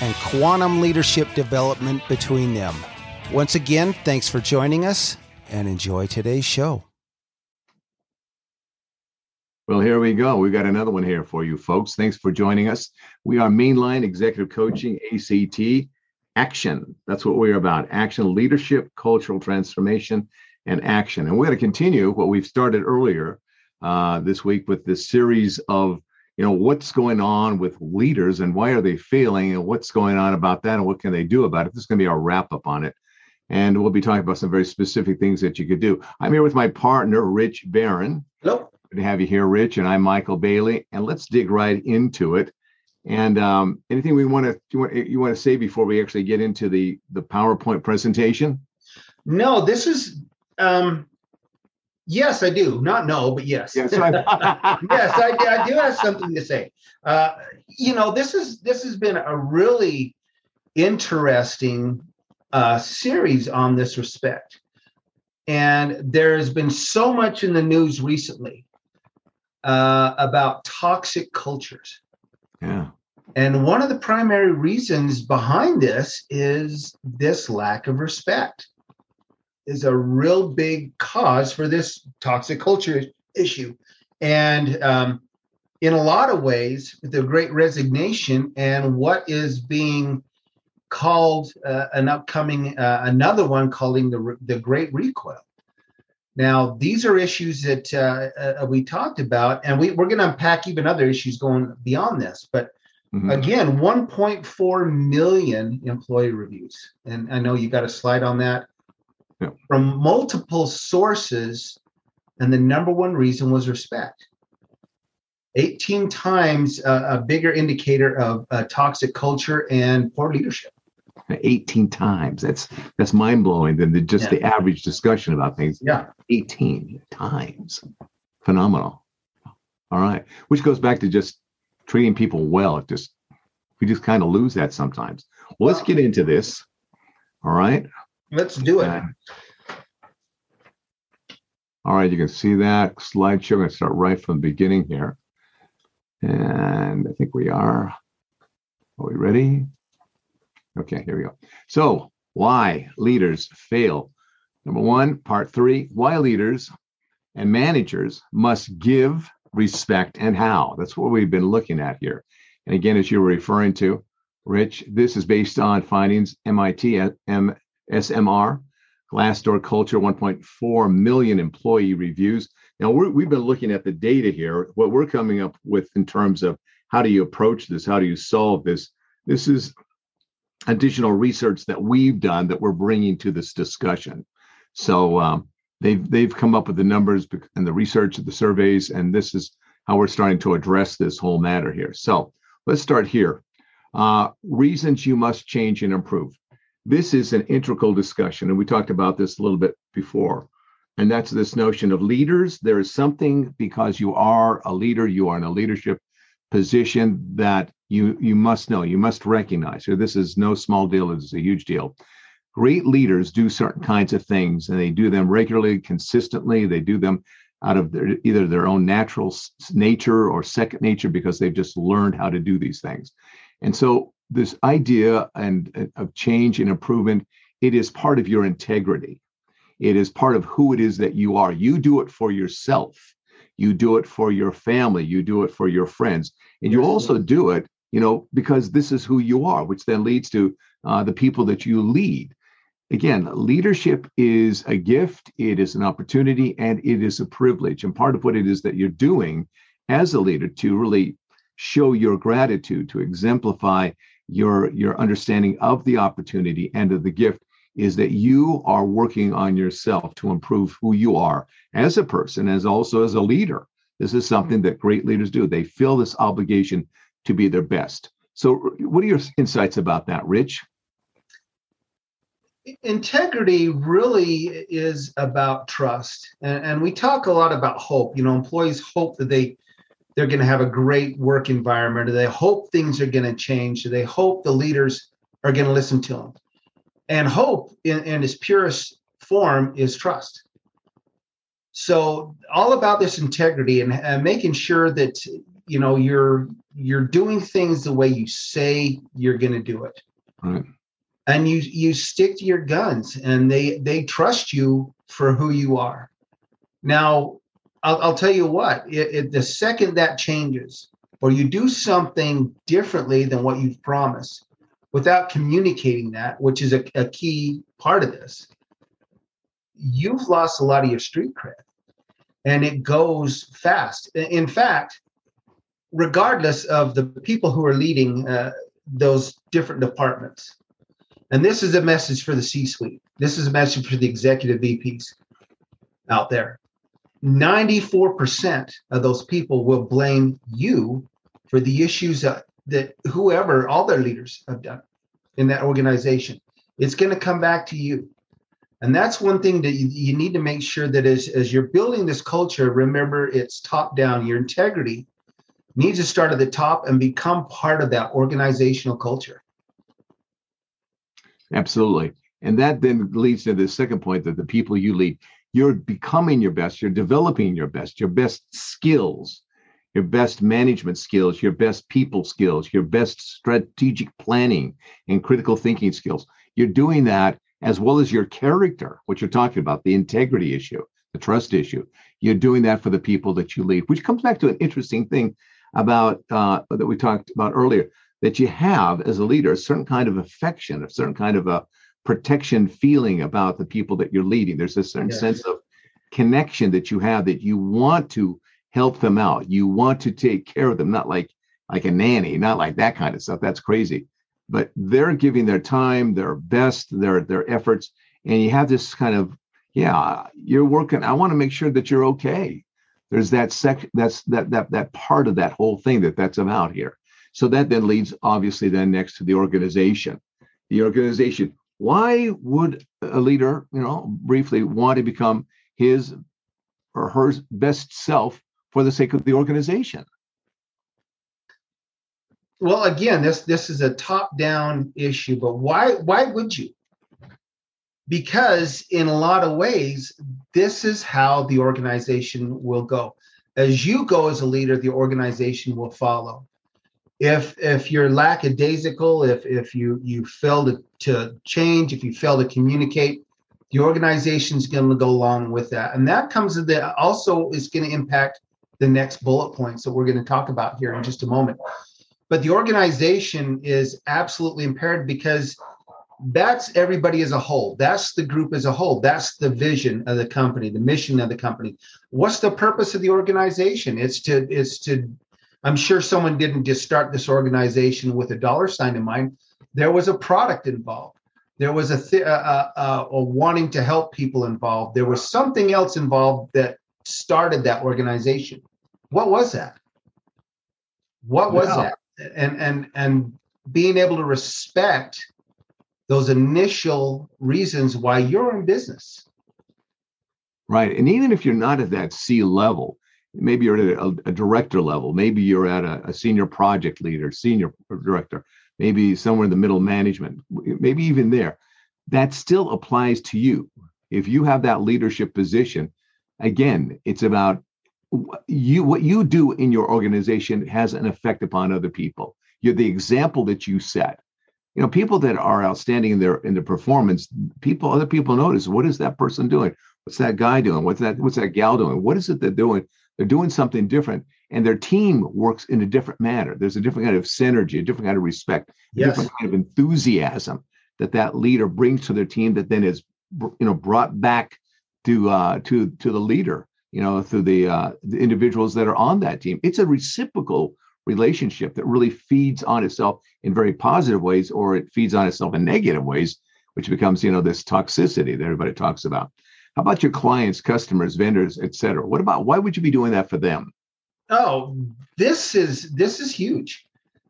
and quantum leadership development between them. Once again, thanks for joining us and enjoy today's show. Well, here we go. We've got another one here for you, folks. Thanks for joining us. We are Mainline Executive Coaching, ACT, Action. That's what we're about action, leadership, cultural transformation, and action. And we're going to continue what we've started earlier uh, this week with this series of you know what's going on with leaders and why are they failing and what's going on about that and what can they do about it? This is going to be our wrap up on it. And we'll be talking about some very specific things that you could do. I'm here with my partner rich barron. Hello. Good to have you here rich and i'm michael bailey and let's dig right into it. And um, anything we want to you want you want to say before we actually get into the the powerpoint presentation? No this is um Yes, I do. Not no, but yes. Yes, I, yes, I, I, do have something to say. Uh, you know, this is this has been a really interesting uh, series on this respect, and there has been so much in the news recently uh, about toxic cultures. Yeah. And one of the primary reasons behind this is this lack of respect is a real big cause for this toxic culture issue. And um, in a lot of ways, the great resignation and what is being called uh, an upcoming, uh, another one calling the, the great recoil. Now, these are issues that uh, uh we talked about, and we, we're going to unpack even other issues going beyond this. But mm-hmm. again, 1.4 million employee reviews. And I know you got a slide on that yeah. from multiple sources. And the number one reason was respect. 18 times uh, a bigger indicator of uh, toxic culture and poor leadership. 18 times. That's that's mind blowing than the, just yeah. the average discussion about things. Yeah. 18 times. Phenomenal. All right. Which goes back to just treating people well. It just we just kind of lose that sometimes. Well, let's get into this. All right. Let's do it. All right, you can see that slideshow. I'm going to start right from the beginning here. And I think we are. Are we ready? Okay, here we go. So, why leaders fail? Number one, part three why leaders and managers must give respect and how. That's what we've been looking at here. And again, as you were referring to, Rich, this is based on findings MIT M SMR, Glassdoor Culture, 1.4 million employee reviews. Now, we have been looking at the data here. What we're coming up with in terms of how do you approach this? How do you solve this? This is additional research that we've done that we're bringing to this discussion. So um, they've they've come up with the numbers and the research of the surveys, and this is how we're starting to address this whole matter here. So let's start here. Uh, reasons you must change and improve this is an integral discussion, and we talked about this a little bit before. And that's this notion of leaders. There is something because you are a leader, you are in a leadership position that you you must know, you must recognize. So this is no small deal, it's a huge deal. Great leaders do certain kinds of things, and they do them regularly, consistently. They do them out of their, either their own natural nature or second nature because they've just learned how to do these things. And so this idea and of change and improvement it is part of your integrity. It is part of who it is that you are. You do it for yourself. You do it for your family. You do it for your friends. And you also do it you know, because this is who you are, which then leads to uh, the people that you lead. Again, leadership is a gift, it is an opportunity, and it is a privilege. And part of what it is that you're doing as a leader to really show your gratitude, to exemplify your, your understanding of the opportunity and of the gift is that you are working on yourself to improve who you are as a person, as also as a leader. This is something mm-hmm. that great leaders do. They feel this obligation to be their best. So, what are your insights about that, Rich? integrity really is about trust and, and, we talk a lot about hope you know employees hope that they they're going to have a great work environment or they hope things are going to change or they hope the leaders are going to listen to them and hope in, in its purest form is trust. So all about this integrity and, and making sure that you know you're you're doing things the way you say you're going to do it. Right. And you you stick to your guns and they they trust you for who you are. Now i'll, I'll tell you what it, it, the second that changes or you do something differently than what you've promised without communicating that which is a, a key part of this you've lost a lot of your street cred and it goes fast in fact regardless of the people who are leading uh, those different departments and this is a message for the C suite. This is a message for the executive VPs out there. 94% of those people will blame you for the issues that, that whoever, all their leaders have done in that organization. It's going to come back to you. And that's one thing that you, you need to make sure that as, as you're building this culture, remember it's top down. Your integrity needs to start at the top and become part of that organizational culture. Absolutely. And that then leads to the second point that the people you lead, you're becoming your best, you're developing your best, your best skills, your best management skills, your best people skills, your best strategic planning and critical thinking skills. You're doing that as well as your character, what you're talking about, the integrity issue, the trust issue. You're doing that for the people that you lead, which comes back to an interesting thing about uh, that we talked about earlier that you have as a leader a certain kind of affection, a certain kind of a protection feeling about the people that you're leading. There's a certain yes. sense of connection that you have that you want to help them out. You want to take care of them, not like like a nanny, not like that kind of stuff. That's crazy. But they're giving their time, their best, their their efforts, and you have this kind of yeah, you're working. I want to make sure that you're okay. There's that sec that's that that that part of that whole thing that that's about here. So that then leads obviously then next to the organization. The organization. Why would a leader, you know, briefly want to become his or her best self for the sake of the organization? Well, again, this this is a top-down issue, but why why would you? Because in a lot of ways, this is how the organization will go. As you go as a leader, the organization will follow if if you're lackadaisical, if if you you fail to, to change, if you fail to communicate, the organization's going to go along with that, and that comes the also is going to impact the next bullet points that we're going to talk about here in just a moment. But the organization is absolutely impaired because that's everybody as a whole. That's the group as a whole. That's the vision of the company, the mission of the company. What's the purpose of the organization? It's to it's to I'm sure someone didn't just start this organization with a dollar sign in mind. There was a product involved. There was a, th- a, a, a wanting to help people involved. There was something else involved that started that organization. What was that? What was yeah. that? And and and being able to respect those initial reasons why you're in business. Right. And even if you're not at that C level, maybe you're at a, a director level maybe you're at a, a, senior project leader senior director maybe somewhere in the middle management maybe even there. That still applies to you. If you have that leadership position again it's about you what you do in your organization has an effect upon other people. You're the example that you set. You know people that are outstanding in their in their performance people other people notice what is that person doing? What's that guy doing? What's that what's that gal doing? What is it they're doing they're doing something different, and their team works in a different manner. There's a different kind of synergy, a different kind of respect, a Yes. different kind of enthusiasm that that leader brings to their team that then is you know brought back to uh, to to the leader you know through the uh, the individuals that are on that team. It's a reciprocal relationship that really feeds on itself in very positive ways, or it feeds on itself in negative ways, which becomes you know this toxicity that everybody talks about. How about your clients, customers, vendors, et cetera? What about why would you be doing that for them? Oh, this is this is huge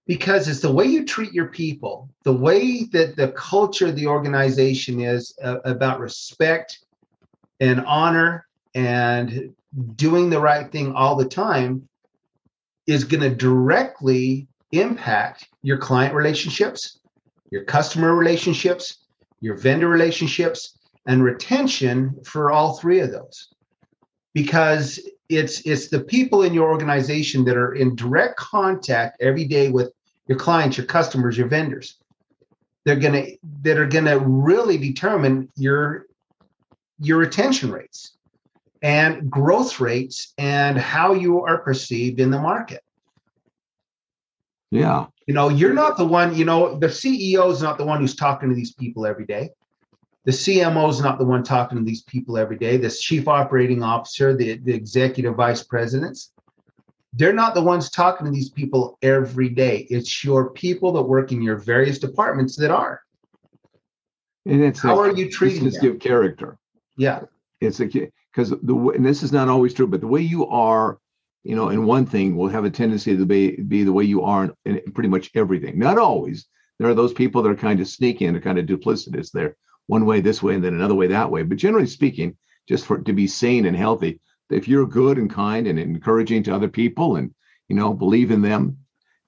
because it's the way you treat your people, the way that the culture of the organization is uh, about respect and honor and doing the right thing all the time is going to directly impact your client relationships, your customer relationships, your vendor relationships, and retention for all three of those. Because it's it's the people in your organization that are in direct contact every day with your clients, your customers, your vendors. They're gonna that are gonna really determine your your retention rates and growth rates and how you are perceived in the market. Yeah, You know, you're not the one, you know, the CEO is not the one who's talking to these people every day. The CMO is not the one talking to these people every day. The chief operating officer, the, the executive vice presidents, they're not the ones talking to these people every day. It's your people that work in your various departments that are. and it's How are you this treating is them? give character. Yeah. it's a because the and this is not always true, but the way you are, you know, in one thing will have a tendency to be be the way you are in, in pretty much everything. Not always. There are those people that are kind of sneaky and are kind of duplicitous. They're one way this way and then another way that way. But generally speaking, just for to be sane and healthy, if you're good and kind and encouraging to other people and you know believe in them,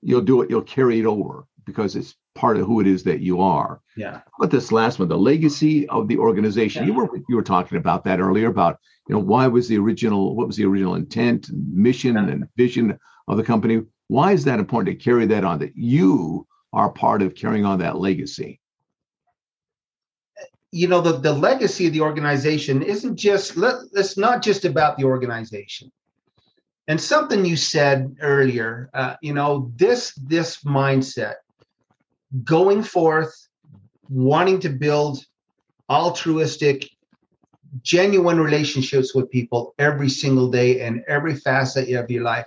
you'll do it. You'll carry it over because it's part of who it is that you are Yeah. but this last one, the legacy of the organization. You were you were talking about that earlier about you know why was the original what was the original intent, mission, Yeah. and vision of the company? Why is that important to carry that on? That you are part of carrying on that legacy. You know the, the legacy of the organization isn't just let, it's not just about the organization. And something you said earlier uh, you know this this mindset going forth wanting to build altruistic genuine relationships with people every single day and every facet of your life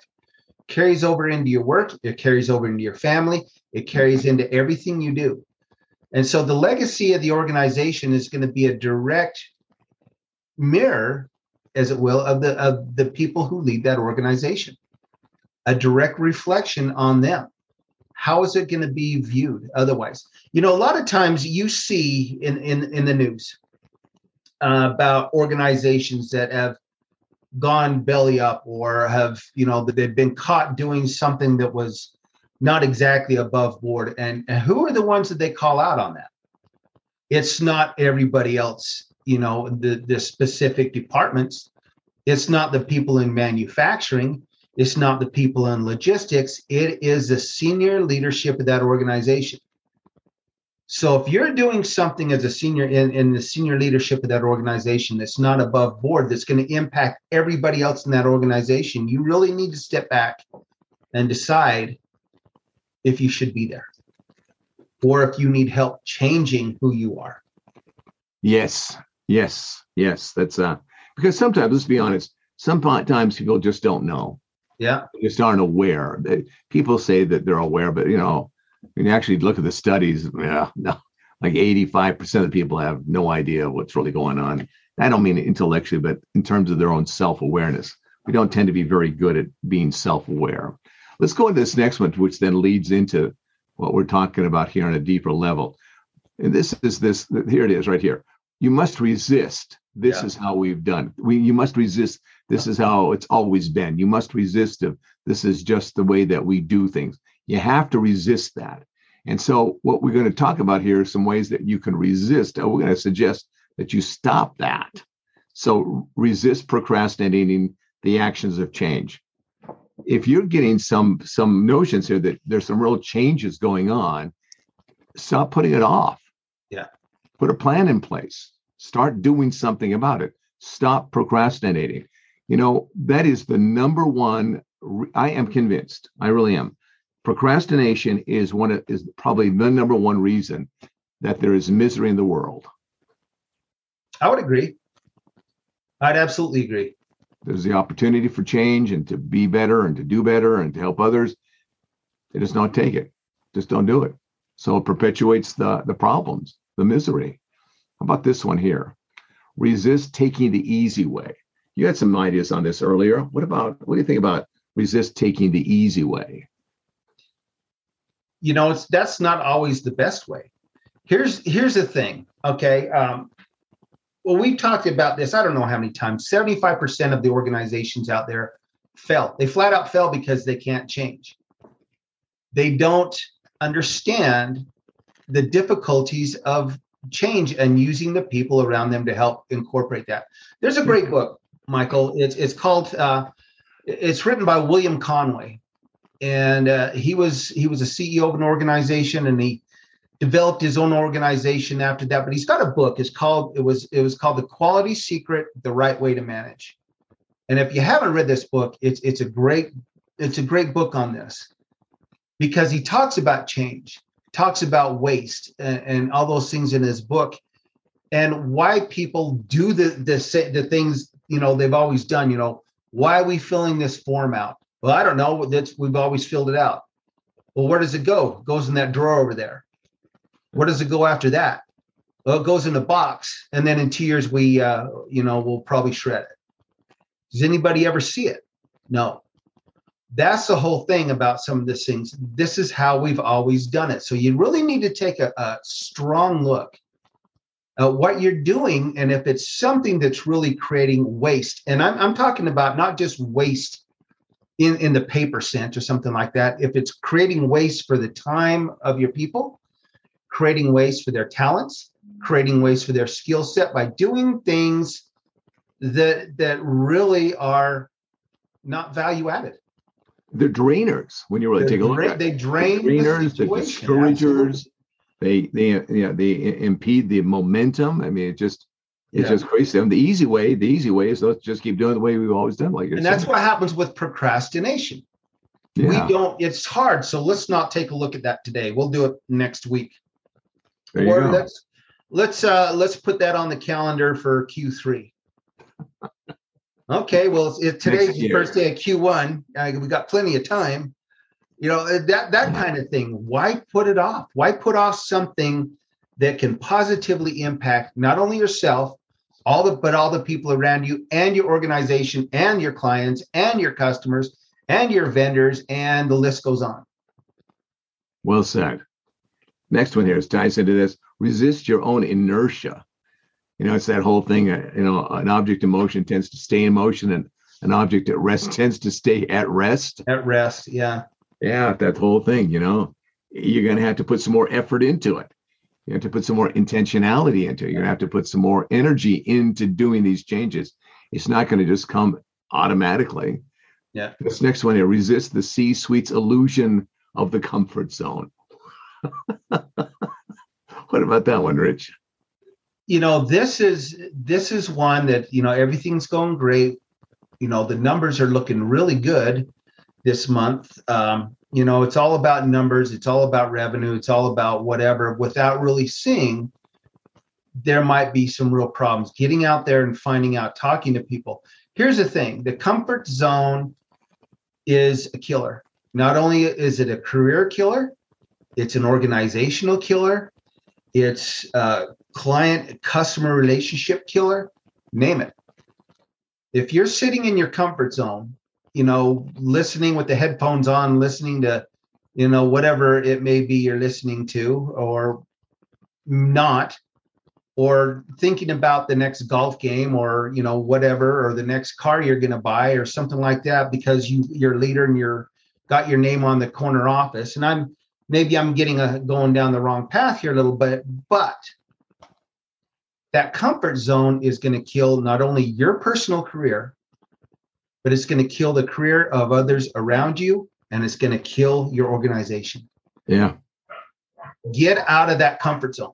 carries over into your work it carries over into your family it carries into everything you do and so the legacy of the organization is going to be a direct mirror, as it will, of the of the people who lead that organization. A direct reflection on them. How is it going to be viewed otherwise? You know, a lot of times you see in in, in the news uh, about organizations that have gone belly up or have, you know, that they've been caught doing something that was not exactly above board. And, and who are the ones that they call out on that? It's not everybody else, you know, the, the specific departments. It's not the people in manufacturing. It's not the people in logistics. It is the senior leadership of that organization. So if you're doing something as a senior in, in the senior leadership of that organization that's not above board, that's going to impact everybody else in that organization, you really need to step back and decide if you should be there or if you need help changing who you are. Yes, yes, yes. That's uh because sometimes let's be honest, sometimes people just don't know. Yeah. They just aren't aware. They, people say that they're aware, but you know, when you actually look at the studies, yeah, no, like 85% of people have no idea what's really going on. I don't mean intellectually, but in terms of their own self-awareness. We don't tend to be very good at being self-aware. Let's go into this next one, which then leads into what we're talking about here on a deeper level. And this is this, here it is right here. You must resist. This Yeah. is how we've done. We you must resist. This is how it's always been. You must resist this is just the way that we do things. You have to resist that. And so what we're going to talk about here are some ways that you can resist. Uh, We're going to suggest that you stop that. So resist procrastinating the actions of change. If you're getting some some notions here that there's some real changes going on, stop putting it off. Yeah. Put a plan in place. Start doing something about it. Stop procrastinating. You know, that is the number one. I am convinced. I really am. Procrastination is one of, is probably the number one reason that there is misery in the world. I would agree. I'd absolutely agree. There's the opportunity for change and to be better and to do better and to help others. They just don't take it. Just don't do it. So it perpetuates the, the problems, the misery. How about this one here? Resist taking the easy way. You had some ideas on this earlier. What about what do you think about resist taking the easy way? You know, it's that's not always the best way. Here's here's the thing. Okay. Um, well, we've talked about this, I don't know how many times. 75% of the organizations out there fell. They flat out fell because they can't change. They don't understand the difficulties of change and using the people around them to help incorporate that. There's a great book, Michael. It's it's called uh, it's written by William Conway, and uh, he was he was a CEO of an organization, and he developed his own organization after that. But he's got a book. It's called it was it was called The Quality Secret: The Right Way to Manage. And if you haven't read this book, it's it's a great it's a great book on this because he talks about change, talks about waste, and, and all those things in his book, and why people do the the the things you know they've always done. You know, why are we filling this form out? Well, I don't know. That's we've always filled it out. Well, where does it go? It goes in that drawer over there. Where does it go after that? Well, it goes in a box, and then in two years we, uh, you know, we'll probably shred it. Does anybody ever see it? No. That's the whole thing about some of these things. This is how we've always done it. So you really need to take a, a strong look at what you're doing, and if it's something that's really creating waste. And I'm, I'm talking about not just waste in, in the paper sense or something like that. If it's creating waste for the time of your people, creating ways for their talents, mm-hmm. creating ways for their skill set by doing things that that really are not value added. They're drainers when you really They're take a look dra- at they it. drain They're the drainers, they're discouragers. They they you know they impede the momentum. I mean, it just it's Yeah. just crazy. And the easy way, the easy way is let's just keep doing the way we've always done. Like And that's saying. what happens with procrastination. yeah, We don't, it's hard. So let's not take a look at that today. We'll do it next week. There you or go. let's let's uh let's put that on the calendar for Q3. Okay, well, it, today's the first day of Q1. Uh, we got plenty of time. You know uh, that that kind of thing. Why put it off? Why put off something that can positively impact not only yourself, all the but all the people around you, and your organization, and your clients, and your customers, and your vendors, and the list goes on. Well said. Next one here is ties into this. Resist your own inertia. You know, it's that whole thing. Uh, you know, an object in motion tends to stay in motion, and an object at rest tends to stay at rest. At rest, yeah. Yeah, that whole thing. You know, you're going to have to put some more effort into it. You have to put some more intentionality into it. You're going to have to put some more energy into doing these changes. It's not going to just come automatically. Yeah. This next one here resist the C suite's illusion of the comfort zone. what about that one, Rich? you know this is this is one that you know everything's going great. You know the numbers are looking really good this month. Um, you know it's all about numbers. It's all about revenue. It's all about whatever. Without really seeing there might be some real problems. Getting out there and finding out talking to people. Here's the thing. The comfort zone is a killer. Not only is it a career killer it's an organizational killer. It's uh, client customer relationship killer. Name it. If you're sitting in your comfort zone you know listening with the headphones on listening to you know whatever it may be you're listening to or not or thinking about the next golf game or you know whatever or the next car you're going to buy or something like that because you you're a leader and you're got your name on the corner office. And i'm maybe i'm getting a going down the wrong path here a little bit but that comfort zone is going to kill not only your personal career, but it's going to kill the career of others around you and it's going to kill your organization. Yeah. Get out of that comfort zone.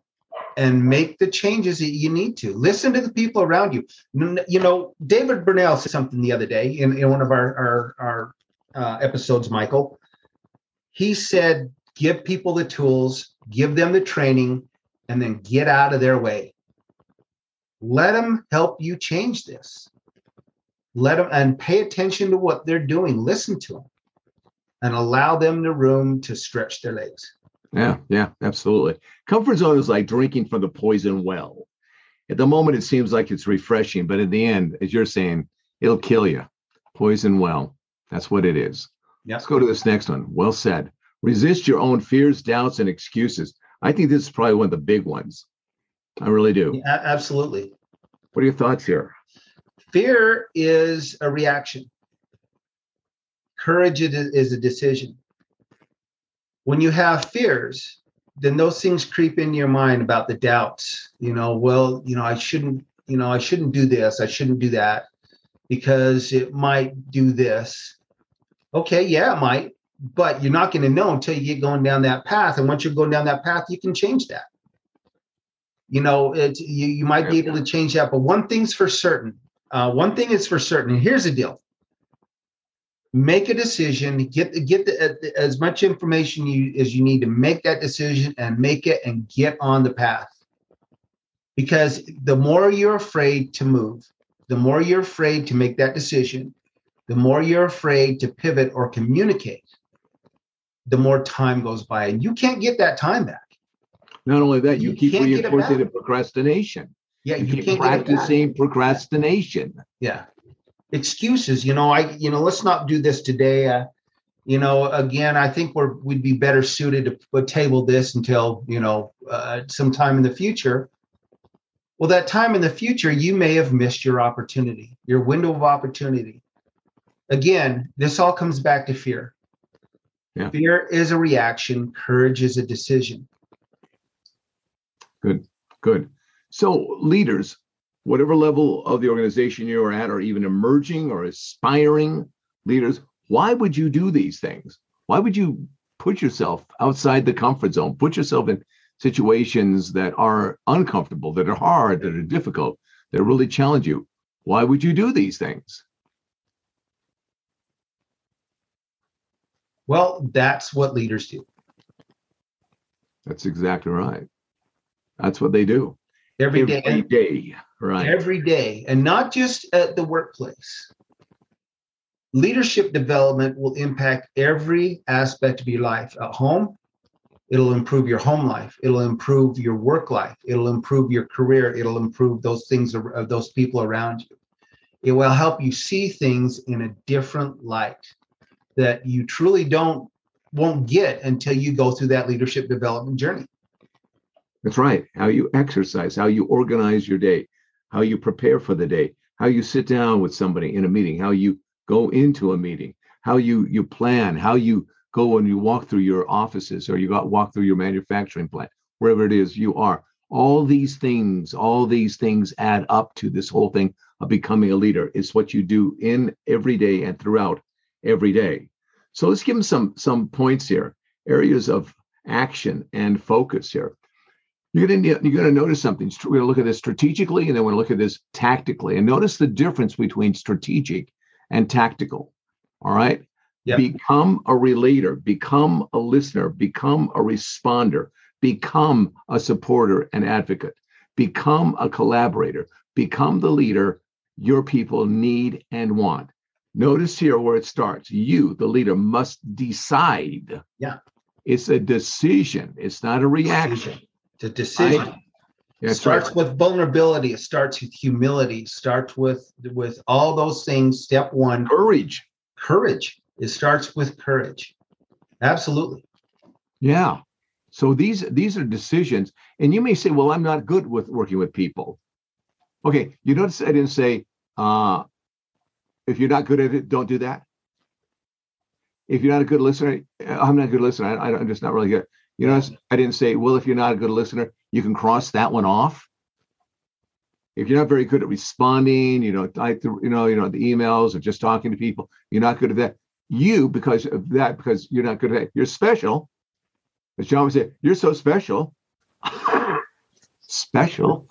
and make the changes that you need to. Listen to the people around you. You know, David Burnell said something the other day in, in one of our our, our uh, episodes, Michael. He said, "Give people the tools, give them the training, and then get out of their way. Let them help you change this. Let them and pay attention to what they're doing. Listen to them, and allow them the room to stretch their legs." Yeah, yeah, absolutely. Comfort zone is like drinking from the poison well. At the moment, it seems like it's refreshing, but in the end, as you're saying, it'll kill you. Poison well. That's what it is. Yep. Let's go to this next one. Well said. Resist your own fears, doubts, and excuses. I think this is probably one of the big ones. I really do. Yeah, absolutely. What are your thoughts here? Fear is a reaction. Courage is a decision when you have fears, then those things creep into your mind about the doubts. You know, well, you know, I shouldn't, you know, I shouldn't do this, I shouldn't do that because it might do this. Okay, yeah, it might, but you're not going to know until you get going down that path. And once you're going down that path, you can change that. You know, it you, you might be able to change that, but one thing's for certain. Uh, one thing is for certain. And here's the deal: make a decision get get the, as much information you as you need to make that decision and make it and get on the path because the more you're afraid to move the more you're afraid to make that decision the more you're afraid to pivot or communicate the more time goes by and you can't get that time back not only that you, you keep reinforcing the procrastination yeah you, you keep practicing procrastination yeah excuses. You know, I you know, let's not do this today. Uh, you know, again, I think we're we'd be better suited to table this until you know uh, sometime in the future. Well, that time in the future, you may have missed your opportunity, your window of opportunity. Again, this all comes back to fear. Yeah. Fear is a reaction, courage is a decision. Good, good. So, leaders, whatever level of the organization you're at, or even emerging or aspiring leaders, why would you do these things? Why would you put yourself outside the comfort zone, put yourself in situations that are uncomfortable, that are hard, that are difficult, that really challenge you? Why would you do these things? Well, that's what leaders do. That's exactly right. That's what they do every day. Every day, right. Every day, and not just at the workplace. Leadership development will impact every aspect of your life. At home, it'll improve your home life. It'll improve your work life. It'll improve your career. It'll improve those things of uh, those people around you. It will help you see things in a different light that you truly don't won't get until you go through that leadership development journey. That's right. How you exercise, how you organize your day, how you prepare for the day, how you sit down with somebody in a meeting, how you go into a meeting, how you you plan, how you go and you walk through your offices or you got walk through your manufacturing plant, wherever it is you are. All these things, all these things add up to this whole thing of becoming a leader. It's what you do in every day and throughout every day. So let's give them some some points here, areas of action and focus here you're going to you're going to notice something. We're going to look at this strategically, and then we're going to look at this tactically, and notice the difference between strategic and tactical. All right. Yep. Become a relator, become a listener, become a responder, become a supporter and advocate, become a collaborator, become the leader your people need and want. Notice here where it starts. You, the leader, must decide. Yeah. It's a decision, it's not a reaction. It's a decision. it starts right. with vulnerability. It starts with humility. It starts with with all those things. Step one, courage. Courage. It starts with courage. Absolutely. Yeah. So these these are decisions, and you may say, "Well, I'm not good with working with people." Okay, you notice I didn't say, uh, "If you're not good at it, don't do that." If you're not a good listener, I'm not a good listener. I, I'm just not really good. You know, I didn't say, well, if you're not a good listener, you can cross that one off. If you're not very good at responding, you know, like the, you know, you know, the emails or just talking to people, you're not good at that. You, because of that, because you're not good at that, you're special. As John would say, you're so special. special.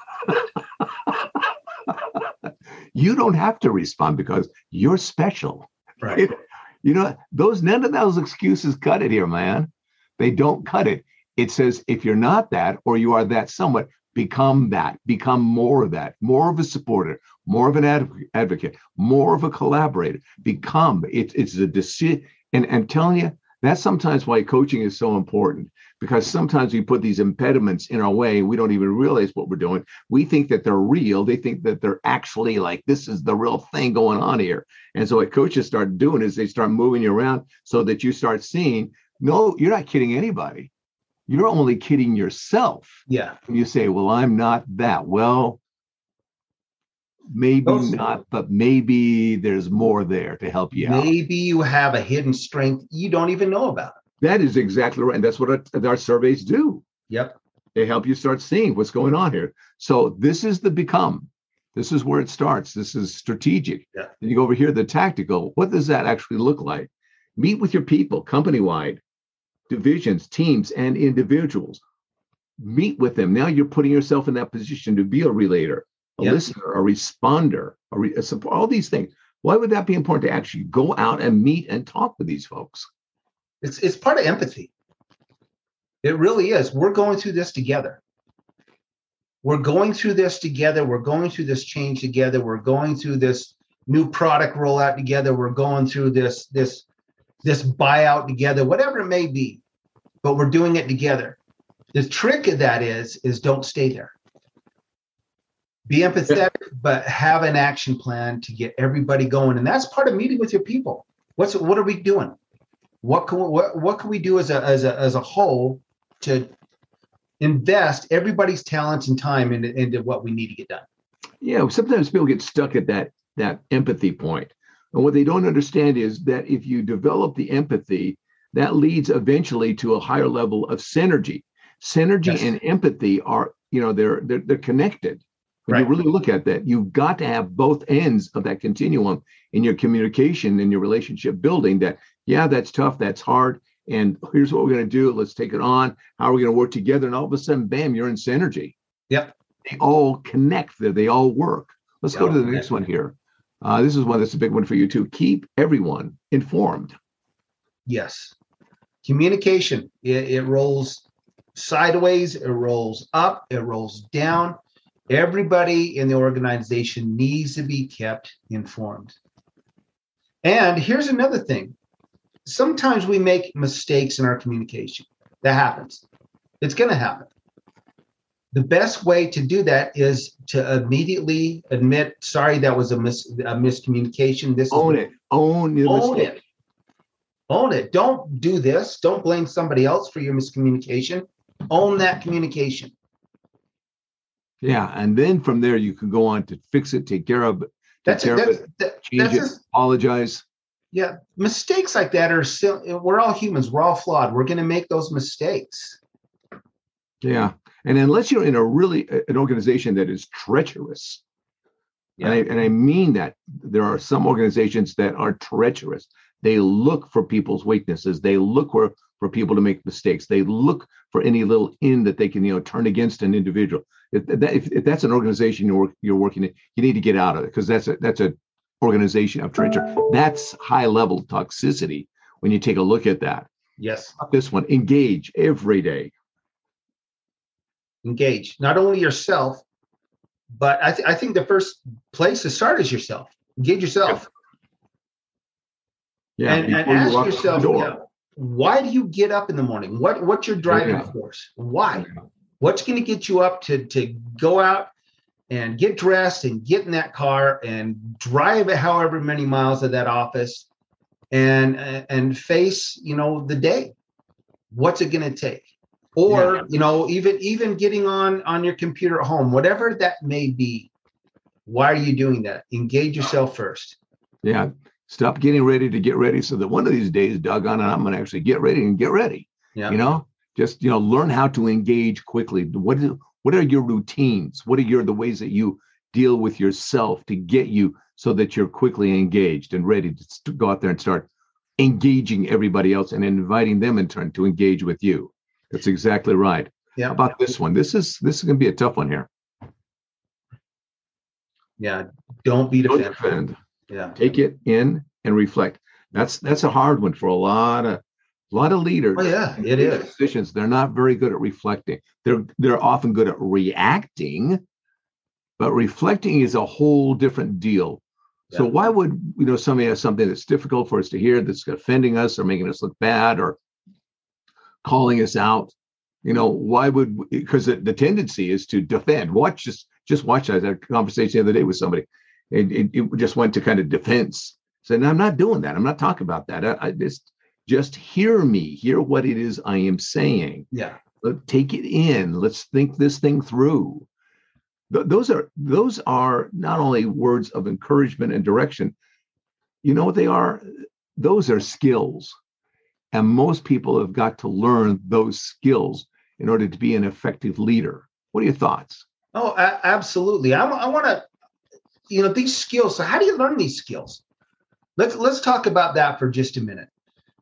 You don't have to respond because you're special. Right. You know, those none of those excuses cut it here, man. They don't cut it. It says if you're not that or you are that somewhat, become that, become more of that, more of a supporter, more of an adv- advocate, more of a collaborator. Become it, it's a decision. And I'm telling you, that's sometimes why coaching is so important because sometimes we put these impediments in our way we don't even realize what we're doing. We think that they're real. They think that they're actually like, this is the real thing going on here. And so what coaches start doing is they start moving you around so that you start seeing, no, you're not kidding anybody. You're only kidding yourself. Yeah. And you say, well, I'm not that. Well, maybe Those- not, but maybe there's more there to help you out. Maybe you have a hidden strength you don't even know about. That is exactly right. And that's what our, our surveys do. Yep. They help you start seeing what's going on here. So this is the become. This is where it starts. This is strategic. Yeah. And you go over here, the tactical. What does that actually look like? Meet with your people, company wide, divisions, teams, and individuals. Meet with them. Now you're putting yourself in that position to be a relator, a Yeah. listener, a responder, a, re- a support, all these things. Why would that be important to actually go out and meet and talk with these folks? It's it's part of empathy. It really is. We're going through this together. We're going through this together. We're going through this change together. We're going through this new product rollout together. We're going through this this this buyout together, whatever it may be. But we're doing it together. The trick of that is is don't stay there. Be empathetic, but have an action plan to get everybody going. And that's part of meeting with your people. What's what are we doing? What can we, what what can we do as a as a as a whole to invest everybody's talents and time into, into what we need to get done? Yeah, sometimes people get stuck at that that empathy. And what they don't understand is that if you develop the empathy, that leads eventually to a higher level of synergy. Synergy Yes. and empathy are, you know, they're they're, they're connected. When you really look at that, you've got to have both ends of that continuum in your communication in your relationship building that, yeah, that's tough, that's hard. And here's what we're going to do. Let's take it on. How are we going to work together? And all of a sudden, bam, you're in synergy Yep. they all connect there they all work let's go to the next one here uh, this is one that's a big one for you too keep everyone informed Yes. Communication. It, it rolls sideways, it rolls up, it rolls down. Everybody in the organization needs to be kept informed. And here's another thing. Sometimes we make mistakes in our communication. That happens. It's going to happen. The best way to do that is to immediately admit, sorry, that was a, mis- a miscommunication. This is own it own your own mistake. it own it don't do this don't blame somebody else for your miscommunication own that communication yeah and then from there you can go on to fix it take care of it take that's care it of it that, change that's it just, apologize. Yeah mistakes like that are still we're all humans we're all flawed we're going to make those mistakes. Yeah and unless you're in a really an organization that is treacherous and, I, and I mean that there are some organizations that are treacherous. They look for people's weaknesses they look for for people to make mistakes they look for any little in that they can you know turn against an individual if, if, if that's an organization you're, you're working in you need to get out of it because that's a that's a organization of treachery that's high level toxicity when you take a look at that. Yes. This one. Engage every day. Engage. Not only yourself but i, th- I think the first place to start is yourself. Engage yourself. Yeah and, and you ask the yourself why do you get up in the morning? What what's your driving Yeah. force? Why what's going to get you up to to go out and get dressed and get in that car and drive however many miles to that office and and face you know the day what's it going to take or Yeah. you know even even getting on on your computer at home whatever that may be why are you doing that engage yourself first Yeah. Stop getting ready to get ready so that one of these days, doggone it, I'm going to actually get ready and get ready. yeah You know, just, you know, learn how to engage quickly. What is, what are your routines? What are your, the ways that you deal with yourself to get you so that you're quickly engaged and ready to go out there and start engaging everybody else and inviting them in turn to engage with you? That's exactly right. Yeah. How about this one? This is this is going to be a tough one here. Yeah. Don't be defend. Yeah. Take it in and reflect. That's that's a hard one for a lot of a lot of leaders. Oh yeah, it is. Positions, they're not very good at reflecting. They're they're often good at reacting, but reflecting is a whole different deal. So why would you know somebody has something that's difficult for us to hear, that's offending us or making us look bad or calling us out? You know, why would because the, the tendency is to defend. Watch just just watch. I had a conversation the other day with somebody. It, it, it just went to kind of defense. Said, I'm not doing that. I'm not talking about that. I, I just just hear me. Hear what it is I am saying. Yeah. Let- take it in. Let's think this thing through. Th- those are those are not only words of encouragement and direction. You know what they are? Those are skills, and most people have got to learn those skills in order to be an effective leader. What are your thoughts? Oh, absolutely. I, want to, you know, these skills. So, how do you learn these skills? Let's let's talk about that for just a minute.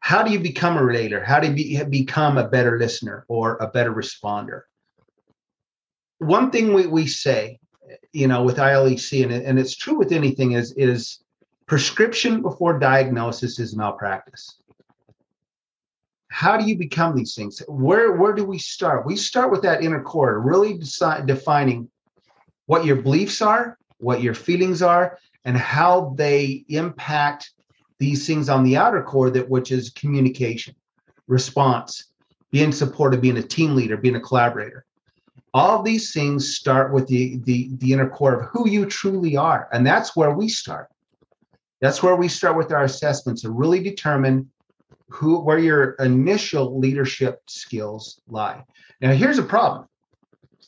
How do you become a relator? How do you be, become a better listener or a better responder? One thing we, we say, you know, with ILEC, and, and it's true with anything, is is prescription before diagnosis is malpractice. How do you become these things? Where where do we start? We start with that inner core, really defining what your beliefs are, what your feelings are, and how they impact these things on the outer core that which is communication, response, being supportive, being a team leader, being a collaborator. All these things start with the, the the inner core of who you truly are, and that's where we start. That's where we start with our assessments to really determine who where your initial leadership skills lie. Now, here's a problem: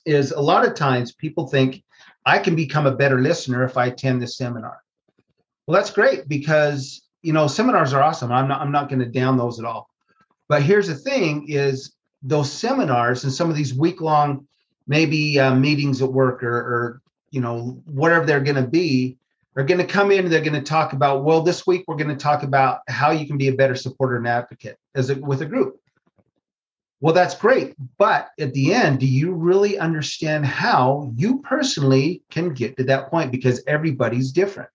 is a lot of times people think I can become a better listener if I attend this seminar. Well, that's great because you know seminars are awesome. I'm not I'm not going to down those at all. But here's the thing: is those seminars and some of these week long maybe uh, meetings at work or, or you know whatever they're going to be are going to come in they're going to talk about well this week we're going to talk about how you can be a better supporter and advocate as a, with a group well that's great but at the end do you really understand how you personally can get to that point because everybody's different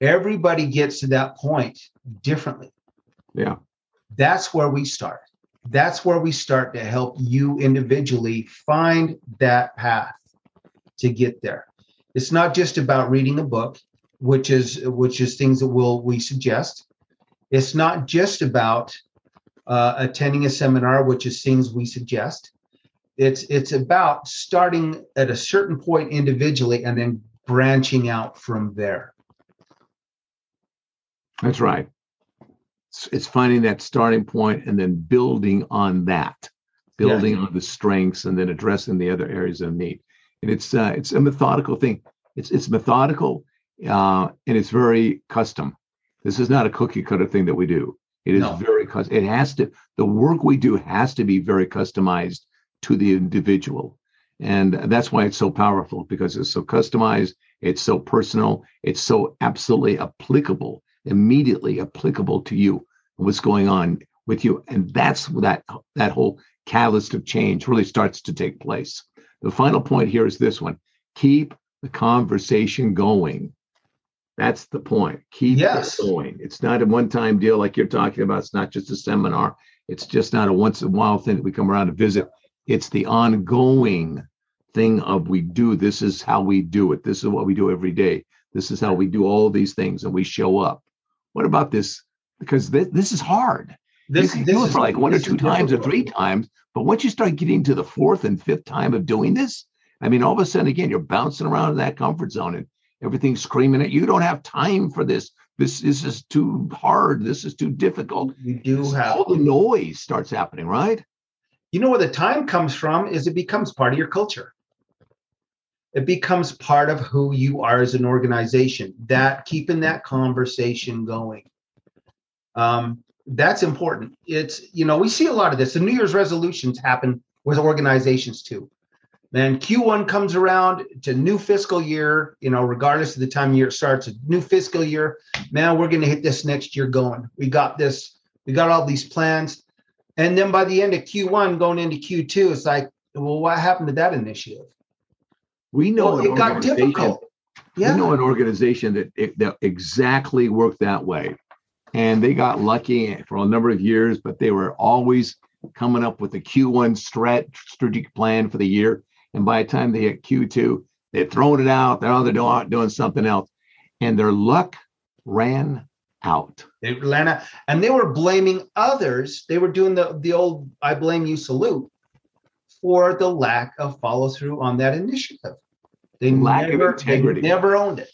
everybody gets to that point differently. Yeah. that's where we start. That's where we start to help you individually find that path to get there. It's not just about reading a book which is which is things that will we suggest. It's not just about uh, attending a seminar which is things we suggest. It's it's about starting at a certain point individually and then branching out from there That's right. It's, it's finding that starting point and then building on that, building on the strengths and then addressing the other areas of need. And it's uh, it's a methodical thing. It's it's methodical uh, and it's very custom. This is not a cookie cutter thing that we do. It is No. very custom. It has to the work we do has to be very customized to the individual. And that's why it's so powerful because it's so customized, it's so personal, it's so absolutely applicable immediately applicable to you what's going on with you. And that's that that whole catalyst of change really starts to take place. The final point here is this one keep the conversation going. That's the point keep Yes. it going. It's not a one-time deal like you're talking about it's not just a seminar it's just not a once in a while thing that we come around to visit. It's the ongoing thing of we do this is how we do it this is what we do every day this is how we do all these things and we show up what about this? Because this, this is hard. this, you can this do it for like one or two times or three times, but once you start getting to the fourth and fifth time of doing this, I mean, all of a sudden, again, you're bouncing around in that comfort zone and everything's screaming at you. You don't have time for this. This, this is too hard. This is too difficult. you do have All the noise starts happening, right? you know where the time comes from is it becomes part of your culture it becomes part of who you are as an organization that keeping that conversation going. Um, that's important. It's you know we see a lot of this. The new year's resolutions happen with organizations too. Then q1 comes around to new fiscal year you know regardless of the time year starts a new fiscal year. Man we're going to hit this next year going. We got this we got all these plans. And then by the end of Q1 going into Q2, it's like, Well, what happened to that initiative? We know Well, an it got organization- difficult. We know an organization that, it, that exactly worked that way. And they got lucky for a number of years, but they were always coming up with the Q1 strat, strategic plan for the year. And by the time they hit Q2, they'd thrown it out. They're, they're doing, doing something else. And their luck ran out. Atlanta, and they were blaming others. They were doing the the old "I blame you" salute for the lack of follow through on that initiative. They Lack of never, integrity. They never owned it.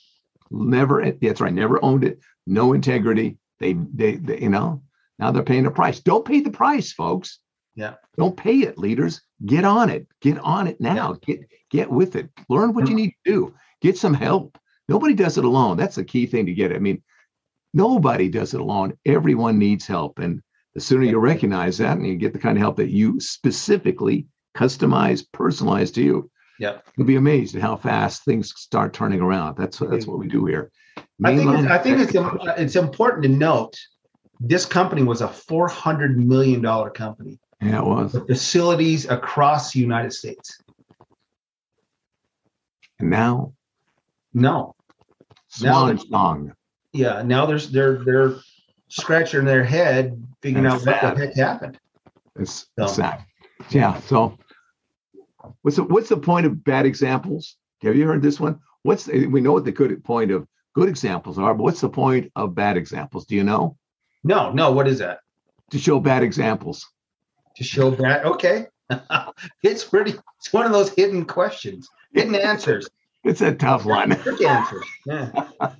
Never, eh, that's right, never owned it. No integrity. They, they, they, you know, now they're paying the price. Don't pay the price, folks. Yeah. Don't pay it, leaders. Get on it. Get on it now. Get get with it. Learn what you mm. need to do. Get some help. Nobody does it alone. That's the key thing to get. I mean, nobody does it alone. Everyone needs help. And the sooner you recognize that and you get the kind of help that you specifically customize, personalize to you, Yeah. you'll be amazed at how fast things start turning around. That's what that's what we do here. I think Mainline- I think it's uh, it's important to note this company was a four hundred million dollar company yeah, it was. with facilities across the United States. And now, No, swan Now- song. yeah. Now there's they're they're scratching their head figuring That's out what the heck happened. It's, So- it's sad. Yeah. So, what's the what's the point of bad examples? Have you heard this one? What's the, we know what the good point of good examples are, but what's the point of bad examples? Do you know? No, no. What is that? To show bad examples. To show that? Okay, it's pretty. It's one of those hidden questions, hidden answers, It's a tough one. answers. Yeah.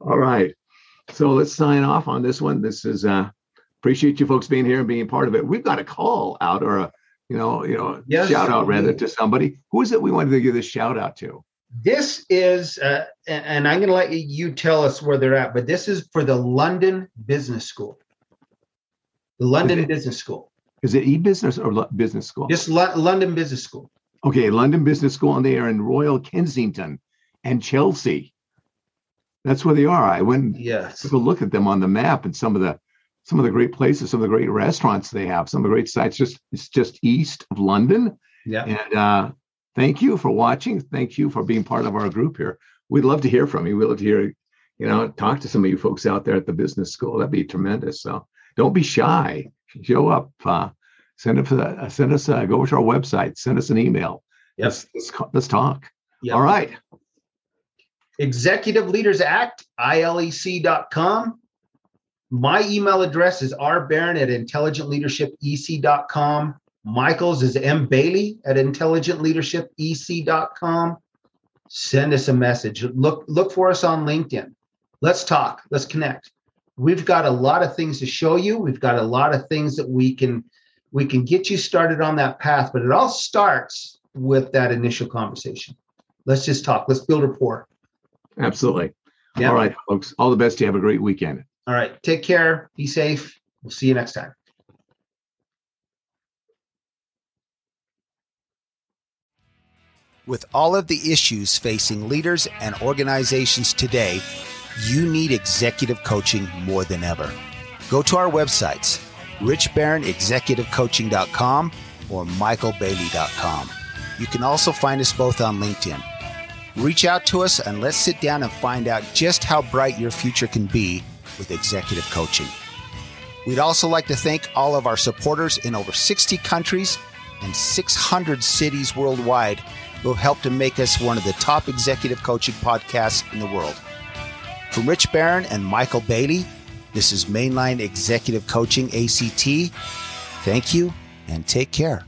All right. So let's sign off on this one. This is uh appreciate you folks being here and being part of it. We've got a call out or a you know, you know, Yes, shout out rather to somebody. Who is it we wanted to give this shout out to? This is, uh, and I'm going to let you tell us where they're at, but this is for the London Business School. The London it- Business School. Is it e-business or Lo- business school? Just Lo- London Business School. Okay, London Business School, and they are in Royal Kensington and Chelsea. That's where they are. I went Yes. took a look at them on the map and some of the some of the great places, some of the great restaurants they have, some of the great sites. Just it's just east of London. Yeah. And uh, thank you for watching. Thank you for being part of our group here. We'd love to hear from you. We'd love to hear, you know, talk to some of you folks out there at the business school. That'd be tremendous. So don't be shy. Show up. Uh, send us, uh, send us, uh, go over to our website. Send us an email. Yes. Let's, let's, let's talk. Yep. All right. Executive Leaders Act, ILEC.com. My email address is rbarron at intelligentleadershipec.com. Michael's is mbailey at intelligentleadershipec.com. Send us a message. Look, look for us on LinkedIn. Let's talk. Let's connect. We've got a lot of things to show you. We've got a lot of things that we can we can get you started on that path, but it all starts with that initial conversation. Let's just talk. Let's build rapport. Absolutely. Yeah. All right, folks. All the best. You have a great weekend. All right. Take care. Be safe. We'll see you next time. With all of the issues facing leaders and organizations today, you need executive coaching more than ever. Go to our websites, richbarronexecutivecoaching.com or michaelbailey.com. You can also find us both on LinkedIn. Reach out to us and let's sit down and find out just how bright your future can be with executive coaching. We'd also like to thank all of our supporters in over 60 countries and 600 cities worldwide who have helped to make us one of the top executive coaching podcasts in the world. From Rich Barron and Michael Bailey, this is Mainline Executive Coaching ACT. Thank you and take care.